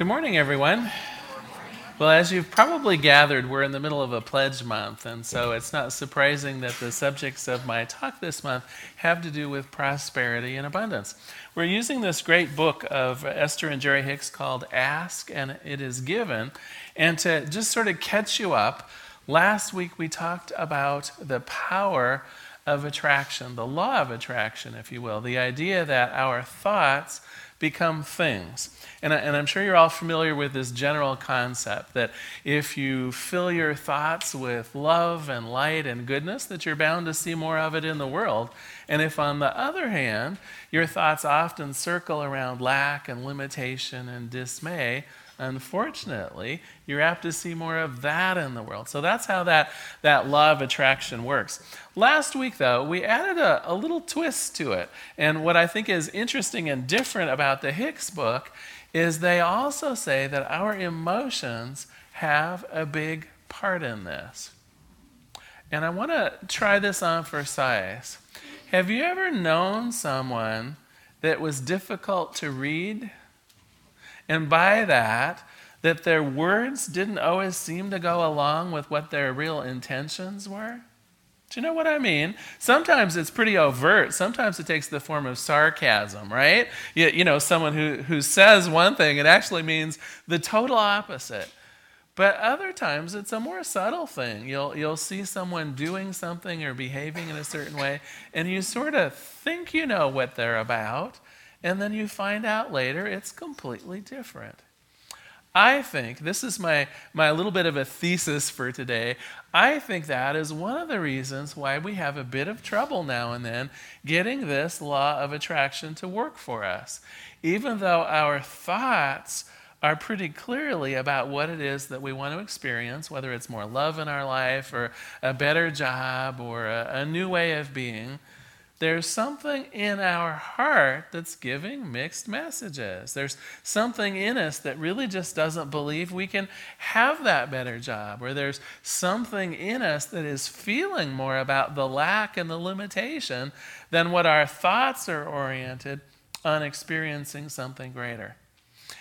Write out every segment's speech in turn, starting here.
Good morning, everyone. Well, as you've probably gathered, we're in the middle of a pledge month, and so it's not surprising that the subjects of my talk this month have to do with prosperity and abundance. We're using this great book of Esther and Jerry Hicks called Ask and It Is Given. And to just sort of catch you up, last week we talked about the power of attraction, the law of attraction, if you will, the idea that our thoughts become things. And, I, I'm sure you're all familiar with this general concept that if you fill your thoughts with love and light and goodness, that you're bound to see more of it in the world. And if, on the other hand, your thoughts often circle around lack and limitation and dismay, unfortunately, you're apt to see more of that in the world. So that's how that, that law of attraction works. Last week, though, we added a, a little twist to it. And what I think is interesting and different about the Hicks book is they also say that our emotions have a big part in this. And I want to try this on for size. Have you ever known someone that was difficult to read? And by that, that their words didn't always seem to go along with what their real intentions were? Do you know what I mean? Sometimes it's pretty overt. Sometimes it takes the form of sarcasm, right? You, you know, someone who, who says one thing, it actually means the total opposite. But other times it's a more subtle thing. You'll, you'll see someone doing something or behaving in a certain way, and you sort of think you know what they're about, and then you find out later it's completely different. I think, this is my, my little bit of a thesis for today. I think that is one of the reasons why we have a bit of trouble now and then getting this law of attraction to work for us. Even though our thoughts are pretty clearly about what it is that we want to experience, whether it's more love in our life or a better job or a, a new way of being there's something in our heart that's giving mixed messages. There's something in us that really just doesn't believe we can have that better job, or there's something in us that is feeling more about the lack and the limitation than what our thoughts are oriented on experiencing something greater.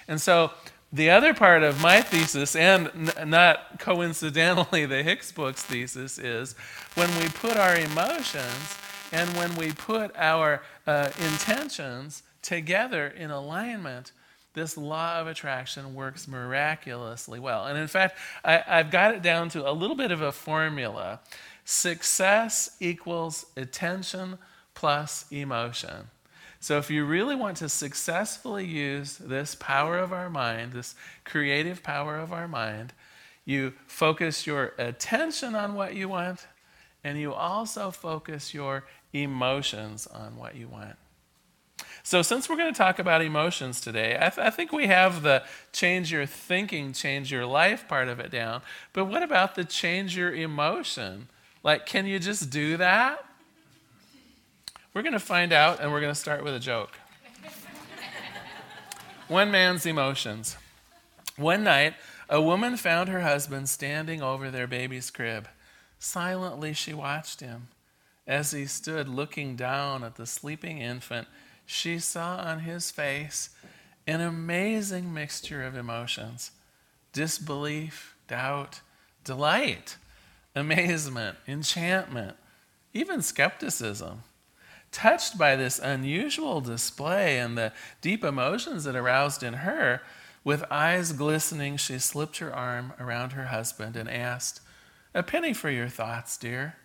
And so, the other part of my thesis, and n- not coincidentally the Hicks book's thesis, is when we put our emotions and when we put our uh, intentions together in alignment, this law of attraction works miraculously well. And in fact, I, have got it down to a little bit of a formula success equals attention plus emotion. So, if you really want to successfully use this power of our mind, this creative power of our mind, you focus your attention on what you want, and you also focus your emotions on what you want. So, since we're going to talk about emotions today, I, th- I, think we have the change your thinking, change your life part of it down. But what about the change your emotion? Like, can you just do that? We're going to find out, and we're going to start with a joke. One man's emotions. One night, a woman found her husband standing over their baby's crib. Silently, she watched him. As he stood looking down at the sleeping infant, she saw on his face an amazing mixture of emotions disbelief, doubt, delight, amazement, enchantment, even skepticism. Touched by this unusual display and the deep emotions it aroused in her, with eyes glistening, she slipped her arm around her husband and asked, A penny for your thoughts, dear.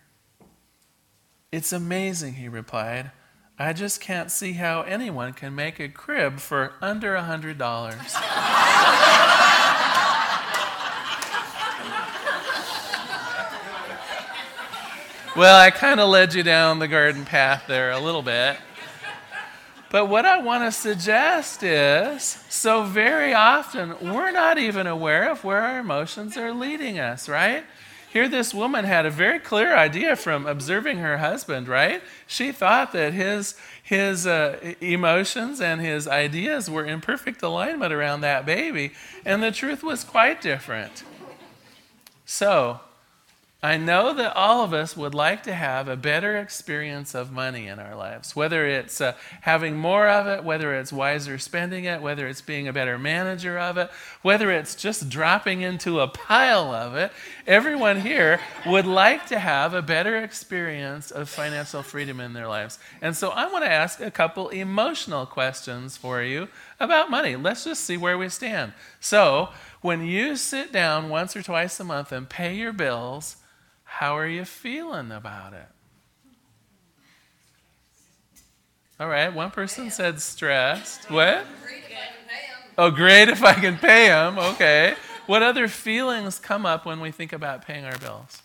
It's amazing, he replied. I just can't see how anyone can make a crib for under a $100. well, I kind of led you down the garden path there a little bit. But what I want to suggest is so very often we're not even aware of where our emotions are leading us, right? Here, this woman had a very clear idea from observing her husband, right? She thought that his, his uh, emotions and his ideas were in perfect alignment around that baby, and the truth was quite different. So, I know that all of us would like to have a better experience of money in our lives, whether it's uh, having more of it, whether it's wiser spending it, whether it's being a better manager of it, whether it's just dropping into a pile of it. Everyone here would like to have a better experience of financial freedom in their lives. And so I want to ask a couple emotional questions for you about money. Let's just see where we stand. So, when you sit down once or twice a month and pay your bills, how are you feeling about it? All right, one person said stressed. What? Oh, great if I can pay them. Okay. What other feelings come up when we think about paying our bills?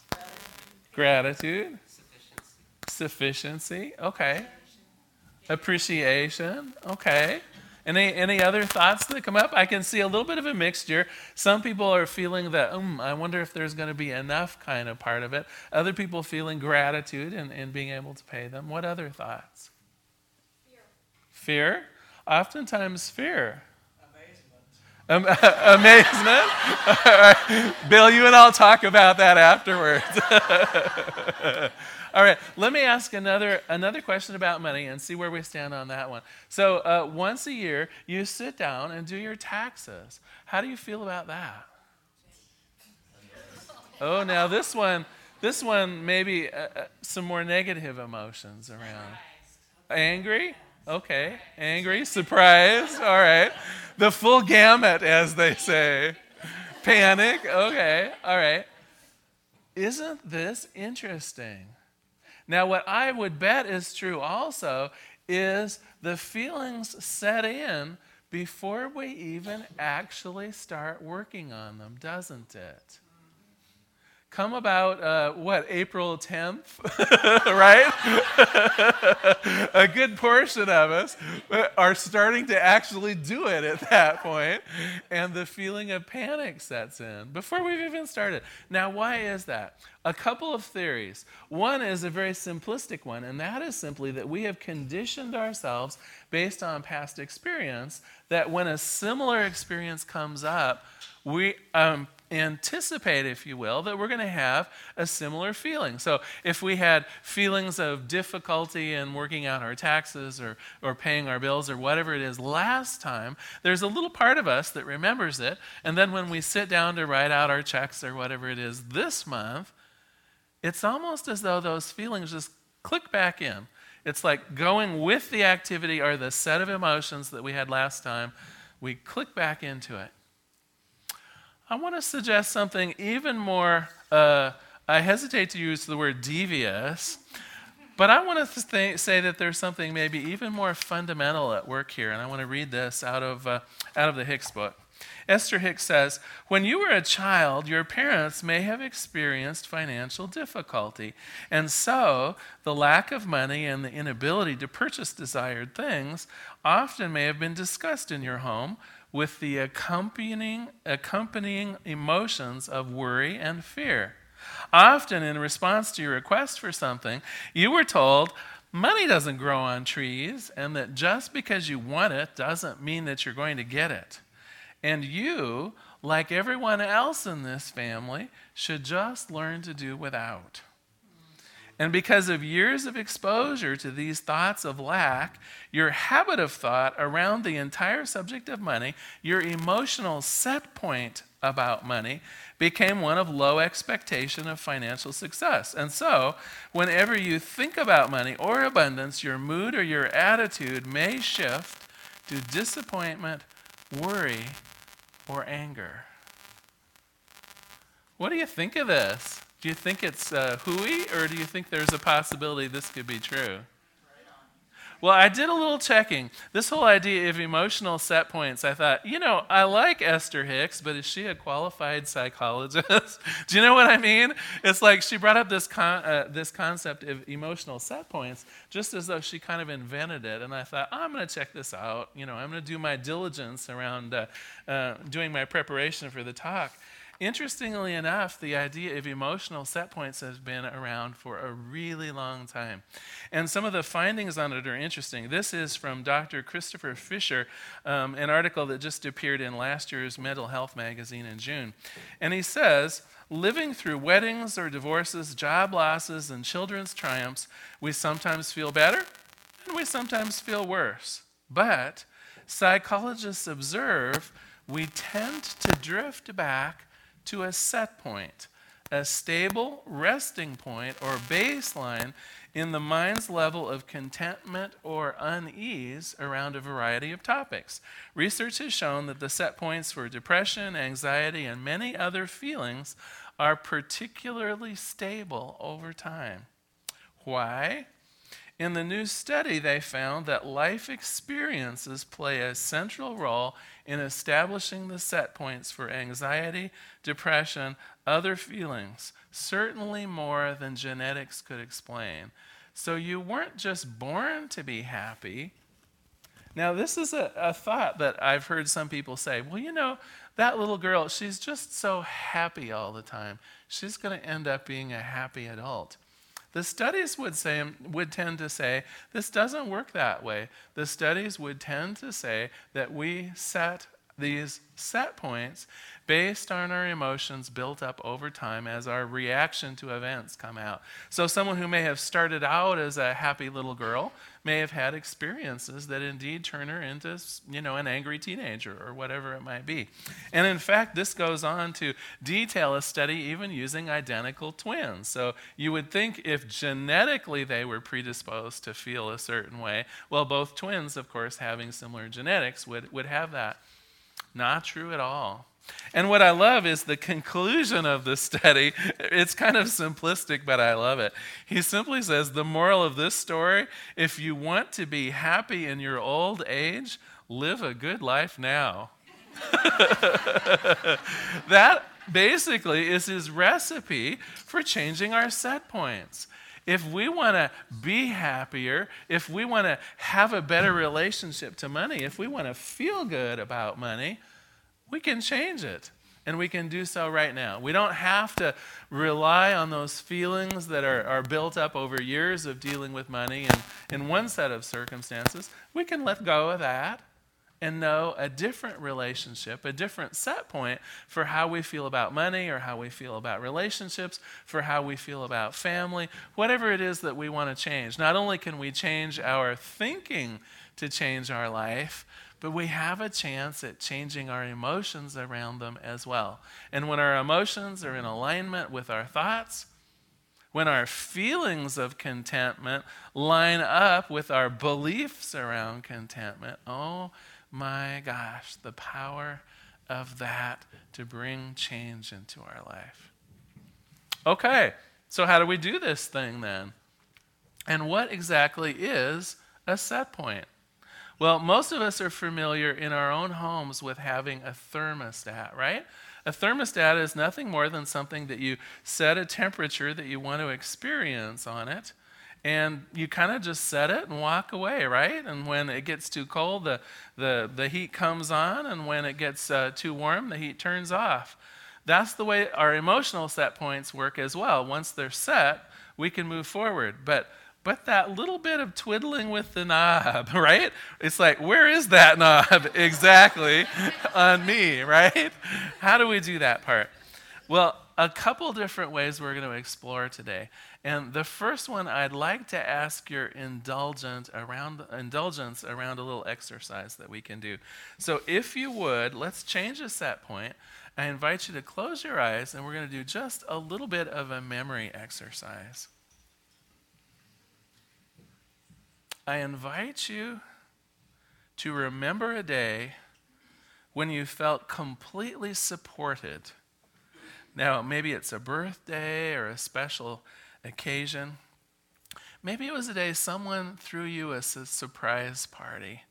Gratitude. Sufficiency. Okay. Appreciation. Okay. Any, any other thoughts that come up? I can see a little bit of a mixture. Some people are feeling that, um, I wonder if there's going to be enough kind of part of it. Other people feeling gratitude and, and being able to pay them. What other thoughts? Fear. Fear? Oftentimes, fear. Amazement. Um, amazement? Bill, you and I'll talk about that afterwards. All right, let me ask another, another question about money and see where we stand on that one. So, uh, once a year, you sit down and do your taxes. How do you feel about that? Oh, now this one, this one maybe uh, uh, some more negative emotions around. Angry? Okay. Angry, surprised. All right. The full gamut, as they say. Panic. Okay. All right. Isn't this interesting? Now, what I would bet is true also is the feelings set in before we even actually start working on them, doesn't it? Come about uh, what april 10th right? A good portion of us are starting to actually do it at that point and the feeling of panic sets in before we've even started. Now why is that? A couple of theories. One is a very simplistic one and that is simply that we have conditioned ourselves based on past experience that when a similar experience comes up we um, anticipate, if you will, that we're going to have a similar feeling. So if we had feelings of difficulty in working out our taxes or, or paying our bills or whatever it is last time, there's a little part of us that remembers it. And then when we sit down to write out our checks or whatever it is this month, it's almost as though those feelings just click back in. It's like going with the activity or the set of emotions that we had last time. We click back into it. I want to suggest something even more, uh, I hesitate to use the word devious, but I want to th- say that there's something maybe even more fundamental at work here. And I want to read this out of, uh, out of the Hicks book. Esther Hicks says, When you were a child, your parents may have experienced financial difficulty. And so, the lack of money and the inability to purchase desired things often may have been discussed in your home with the accompanying, accompanying emotions of worry and fear. Often, in response to your request for something, you were told, Money doesn't grow on trees, and that just because you want it doesn't mean that you're going to get it. And you, like everyone else in this family, should just learn to do without. And because of years of exposure to these thoughts of lack, your habit of thought around the entire subject of money, your emotional set point about money, became one of low expectation of financial success. And so, whenever you think about money or abundance, your mood or your attitude may shift to disappointment, worry, or anger. What do you think of this? Do you think it's uh, hooey, or do you think there's a possibility this could be true? Well, I did a little checking. This whole idea of emotional set points, I thought, you know, I like Esther Hicks, but is she a qualified psychologist? Do you know what I mean? It's like she brought up this, con- uh, this concept of emotional set points just as though she kind of invented it. And I thought, oh, I'm going to check this out. You know, I'm going to do my diligence around uh, uh, doing my preparation for the talk. Interestingly enough, the idea of emotional set points has been around for a really long time. And some of the findings on it are interesting. This is from Dr. Christopher Fisher, um, an article that just appeared in last year's Mental Health magazine in June. And he says, living through weddings or divorces, job losses, and children's triumphs, we sometimes feel better and we sometimes feel worse. But psychologists observe we tend to drift back to a set point, a stable resting point or baseline in the mind's level of contentment or unease around a variety of topics. Research has shown that the set points for depression, anxiety, and many other feelings are particularly stable over time. Why? In the new study, they found that life experiences play a central role in establishing the set points for anxiety, depression, other feelings, certainly more than genetics could explain. So you weren't just born to be happy. Now, this is a, a thought that I've heard some people say well, you know, that little girl, she's just so happy all the time. She's going to end up being a happy adult. The studies would say would tend to say this doesn't work that way. The studies would tend to say that we set these set points based on our emotions built up over time as our reaction to events come out. So, someone who may have started out as a happy little girl may have had experiences that indeed turn her into, you know, an angry teenager or whatever it might be. And in fact, this goes on to detail a study even using identical twins. So, you would think if genetically they were predisposed to feel a certain way, well, both twins, of course, having similar genetics, would, would have that. Not true at all. And what I love is the conclusion of the study. It's kind of simplistic, but I love it. He simply says the moral of this story if you want to be happy in your old age, live a good life now. that basically is his recipe for changing our set points. If we want to be happier, if we want to have a better relationship to money, if we want to feel good about money, we can change it. And we can do so right now. We don't have to rely on those feelings that are, are built up over years of dealing with money and in one set of circumstances. We can let go of that and know a different relationship, a different set point for how we feel about money or how we feel about relationships, for how we feel about family, whatever it is that we want to change. Not only can we change our thinking to change our life, but we have a chance at changing our emotions around them as well. And when our emotions are in alignment with our thoughts, when our feelings of contentment line up with our beliefs around contentment, oh my gosh, the power of that to bring change into our life. Okay, so how do we do this thing then? And what exactly is a set point? Well, most of us are familiar in our own homes with having a thermostat, right? A thermostat is nothing more than something that you set a temperature that you want to experience on it, and you kind of just set it and walk away, right? And when it gets too cold, the, the, the heat comes on, and when it gets uh, too warm, the heat turns off. That's the way our emotional set points work as well. Once they're set, we can move forward. But but that little bit of twiddling with the knob, right? It's like, where is that knob exactly on me, right? How do we do that part? Well, a couple different ways we're going to explore today. And the first one, I'd like to ask your indulgent around, indulgence around a little exercise that we can do. So, if you would, let's change the set point. I invite you to close your eyes, and we're going to do just a little bit of a memory exercise. I invite you to remember a day when you felt completely supported. Now, maybe it's a birthday or a special occasion. Maybe it was a day someone threw you a surprise party,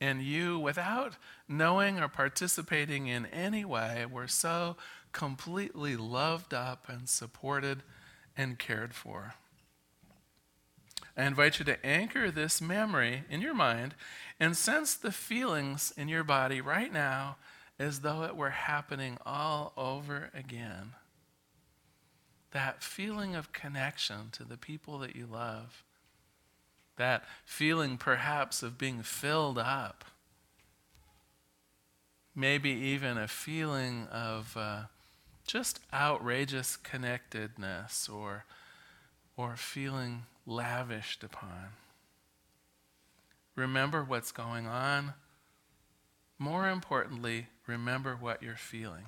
and you, without knowing or participating in any way, were so completely loved up and supported and cared for. I invite you to anchor this memory in your mind and sense the feelings in your body right now as though it were happening all over again. That feeling of connection to the people that you love, that feeling perhaps of being filled up, maybe even a feeling of uh, just outrageous connectedness or, or feeling lavished upon. Remember what's going on. More importantly, remember what you're feeling.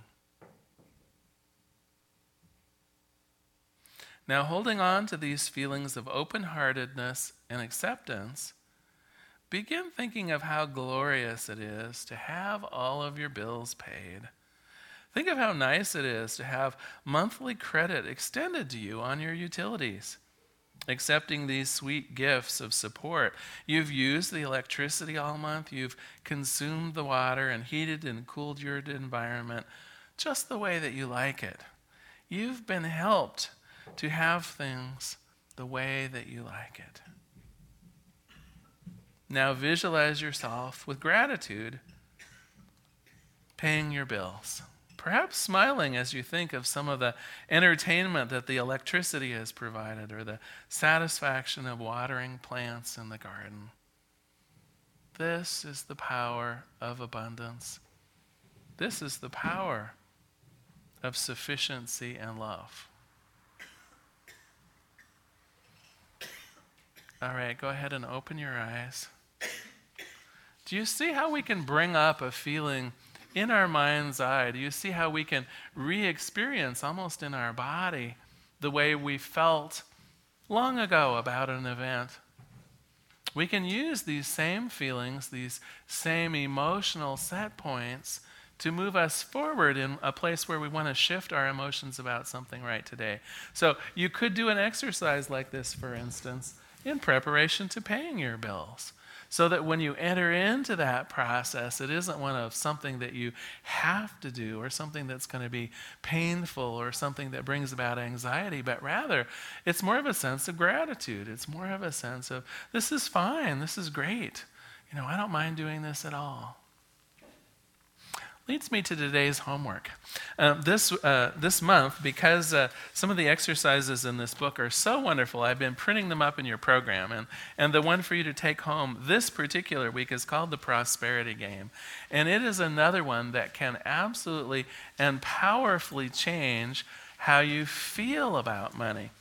Now, holding on to these feelings of open heartedness and acceptance, begin thinking of how glorious it is to have all of your bills paid. Think of how nice it is to have monthly credit extended to you on your utilities accepting these sweet gifts of support. You've used the electricity all month, you've consumed the water and heated and cooled your environment just the way that you like it. You've been helped to have things the way that you like it. Now visualize yourself with gratitude paying your bills perhaps smiling as you think of some of the entertainment that the electricity has provided or the satisfaction of watering plants in the garden. This is the power of abundance. This is the power of sufficiency and love. All right, go ahead and open your eyes. Do you see how we can bring up a feeling? in our mind's eye, do you see how we can re experience almost in our body the way we felt long ago about an event? We can use these same feelings, these same emotional set points to move us forward in a place where we want to shift our emotions about something right today. So you could do an exercise like this, for instance, in preparation to paying your bills so that when you enter into that process, it isn't one of something that you have to do or something that's going to be painful or something that brings about anxiety, but rather it's more of a sense of gratitude. It's more of a sense of, this is fine, this is great. You know, I don't mind doing this at all leads me to today's homework. Uh, this, uh, this month, because uh, some of the exercises in this book are so wonderful, I've been printing them up in your program. And, and the one for you to take home this particular week is called the Prosperity Game. And it is another one that can absolutely and powerfully change how you feel about money.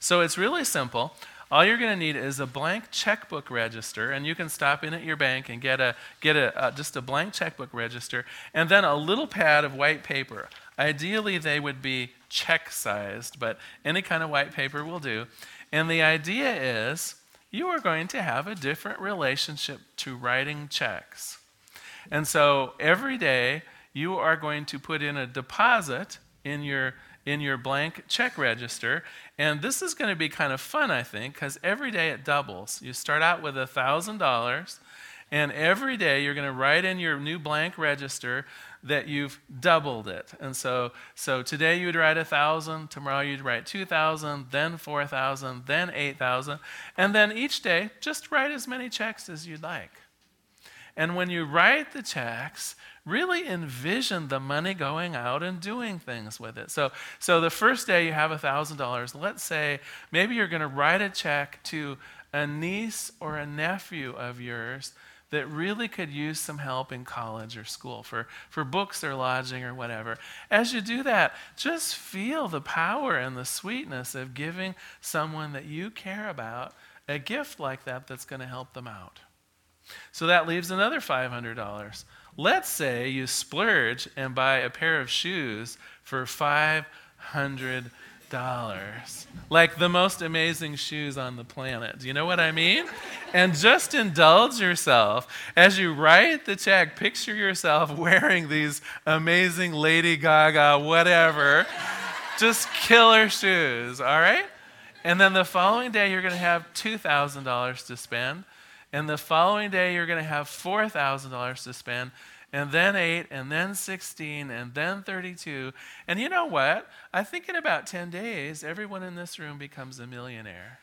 So it's really simple. All you're going to need is a blank checkbook register, and you can stop in at your bank and get a get a uh, just a blank checkbook register, and then a little pad of white paper. Ideally, they would be check sized, but any kind of white paper will do. And the idea is you are going to have a different relationship to writing checks. And so every day you are going to put in a deposit in your in your blank check register. And this is going to be kind of fun, I think, because every day it doubles. You start out with $1,000, and every day you're going to write in your new blank register that you've doubled it. And so, so today you'd write 1,000, tomorrow you'd write 2,000, then 4,000, then 8,000. And then each day, just write as many checks as you'd like. And when you write the checks, really envision the money going out and doing things with it. So, so the first day you have $1,000, let's say maybe you're going to write a check to a niece or a nephew of yours that really could use some help in college or school for, for books or lodging or whatever. As you do that, just feel the power and the sweetness of giving someone that you care about a gift like that that's going to help them out. So that leaves another $500. Let's say you splurge and buy a pair of shoes for $500. Like the most amazing shoes on the planet. Do you know what I mean? And just indulge yourself. As you write the check, picture yourself wearing these amazing Lady Gaga, whatever, just killer shoes, all right? And then the following day, you're going to have $2,000 to spend. And the following day, you're going to have $4,000 to spend, and then 8, and then 16, and then 32. And you know what? I think in about 10 days, everyone in this room becomes a millionaire.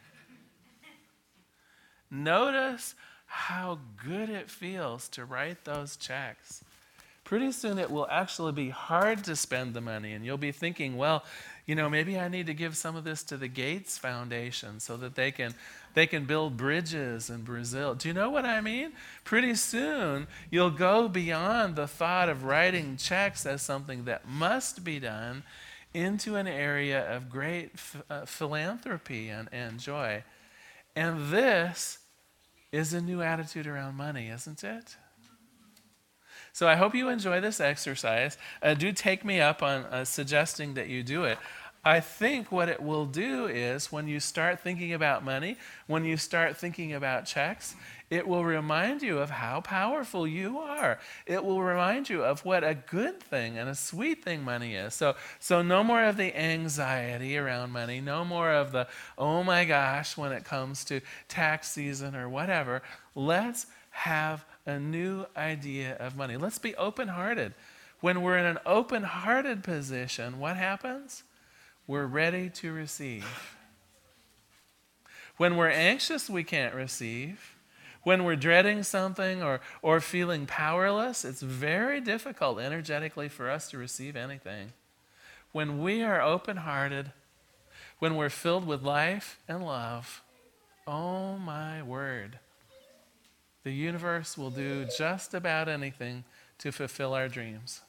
Notice how good it feels to write those checks. pretty soon it will actually be hard to spend the money. And you'll be thinking, well, you know, maybe I need to give some of this to the Gates Foundation so that they can they can build bridges in Brazil. Do you know what I mean? Pretty soon, you'll go beyond the thought of writing checks as something that must be done into an area of great uh, philanthropy and, and joy. And this is a new attitude around money, isn't it? So I hope you enjoy this exercise. Uh, do take me up on uh, suggesting that you do it. I think what it will do is when you start thinking about money, when you start thinking about checks, it will remind you of how powerful you are. It will remind you of what a good thing and a sweet thing money is. So, so no more of the anxiety around money, no more of the, oh my gosh, when it comes to tax season or whatever. Let's have a new idea of money. Let's be open hearted. When we're in an open hearted position, what happens? we're ready to receive. When we're anxious, we can't receive. When we're dreading something or, or feeling powerless, it's very difficult energetically for us to receive anything. When we are open hearted, when we're filled with life and love, oh my word, the universe will do just about anything to fulfill our dreams.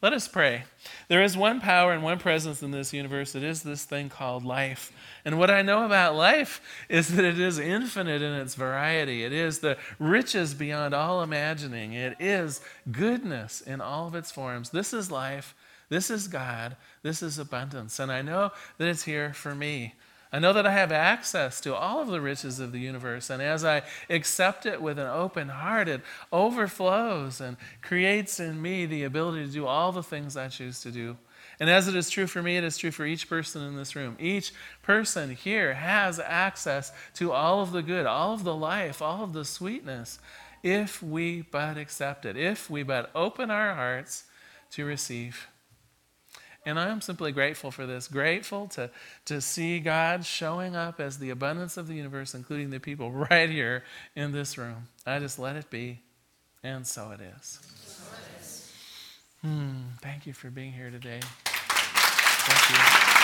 Let us pray. There is one power and one presence in this universe. It is this thing called life. And what I know about life is that it is infinite in its variety. It is the riches beyond all imagining. It is goodness in all of its forms. This is life. This is God. This is abundance. And I know that it's here for me. I know that I have access to all of the riches of the universe, and as I accept it with an open heart, it overflows and creates in me the ability to do all the things I choose to do. And as it is true for me, it is true for each person in this room. Each person here has access to all of the good, all of the life, all of the sweetness, if we but accept it, if we but open our hearts to receive. And I am simply grateful for this. Grateful to, to see God showing up as the abundance of the universe, including the people right here in this room. I just let it be. And so it is. Hmm, thank you for being here today. Thank you.